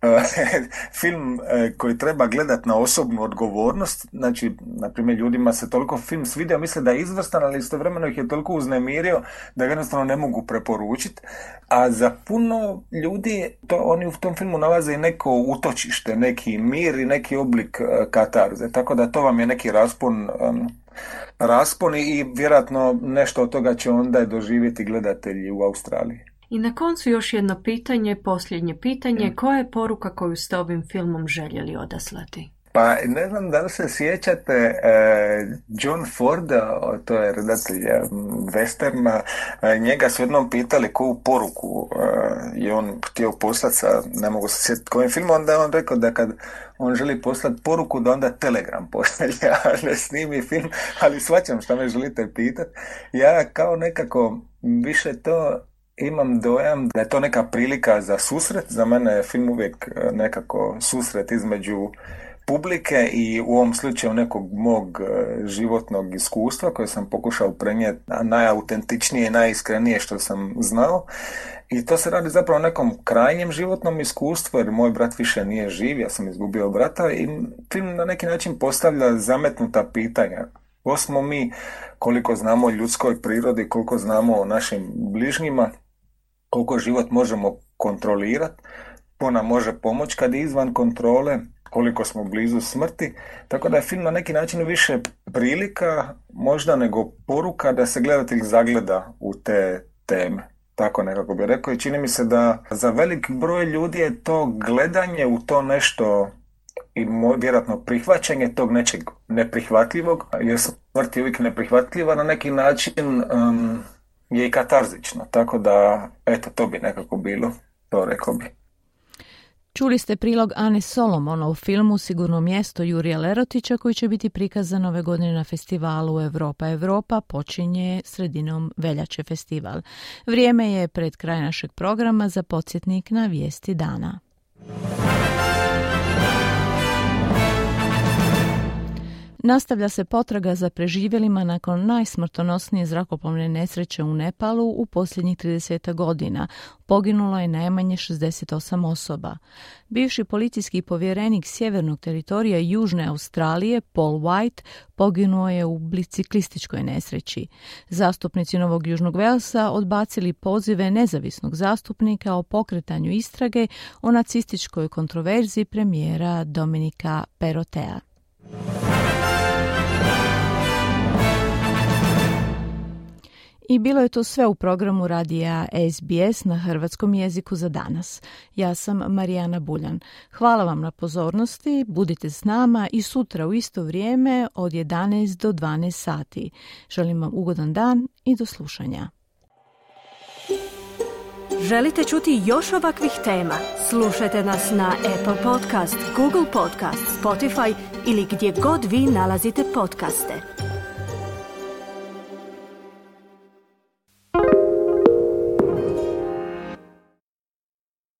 film e, koji treba gledati na osobnu odgovornost, znači, na primjer, ljudima se toliko film svidio, misle da je izvrstan, ali istovremeno ih je toliko uznemirio da ga jednostavno ne mogu preporučiti. A za puno ljudi, to, oni u tom filmu nalaze i neko utočište, neki mir i neki oblik e, katarze, tako da to vam je neki raspon raspon i vjerojatno nešto od toga će onda doživjeti gledatelji u Australiji. I na koncu još jedno pitanje, posljednje pitanje, koja je poruka koju ste ovim filmom željeli odaslati? Pa ne znam da li se sjećate e, John Ford, to je redatelj westerna, e, njega su jednom pitali koju poruku e, je on htio poslati sa, ne mogu se sjetiti kojim filmom, onda je on rekao da kad on želi poslati poruku da onda telegram pošalje, a ne snimi film, ali svaćam što me želite pitati. Ja kao nekako više to imam dojam da je to neka prilika za susret. Za mene je film uvijek nekako susret između publike i u ovom slučaju nekog mog e, životnog iskustva koje sam pokušao prenijeti najautentičnije i najiskrenije što sam znao. I to se radi zapravo o nekom krajnjem životnom iskustvu, jer moj brat više nije živ, ja sam izgubio brata i film na neki način postavlja zametnuta pitanja. Ko smo mi, koliko znamo o ljudskoj prirodi, koliko znamo o našim bližnjima, koliko život možemo kontrolirati, ko nam može pomoći kad je izvan kontrole, koliko smo blizu smrti, tako da je film na neki način više prilika možda nego poruka da se gledatelj zagleda u te teme. Tako nekako bi rekao i čini mi se da za velik broj ljudi je to gledanje u to nešto i vjerojatno prihvaćanje tog nečeg neprihvatljivog, jer smrt je uvijek neprihvatljiva na neki način um, je i katarzično, tako da eto to bi nekako bilo, to rekao bi. Čuli ste prilog Ane Solomona u filmu Sigurno mjesto Jurija Lerotića koji će biti prikazan ove godine na festivalu Europa Europa počinje sredinom veljače festival. Vrijeme je pred kraj našeg programa za podsjetnik na vijesti dana. Nastavlja se potraga za preživjelima nakon najsmrtonosnije zrakoplovne nesreće u Nepalu u posljednjih 30 godina. Poginulo je najmanje 68 osoba. Bivši policijski povjerenik sjevernog teritorija Južne Australije, Paul White, poginuo je u biciklističkoj nesreći. Zastupnici Novog Južnog Velsa odbacili pozive nezavisnog zastupnika o pokretanju istrage o nacističkoj kontroverziji premijera Dominika Perotea. I bilo je to sve u programu radija SBS na hrvatskom jeziku za danas. Ja sam Marijana Buljan. Hvala vam na pozornosti, budite s nama i sutra u isto vrijeme od 11 do 12 sati. Želim vam ugodan dan i do slušanja. Želite čuti još ovakvih tema? Slušajte nas na Apple Podcast, Google Podcast, Spotify ili gdje god vi nalazite podcaste.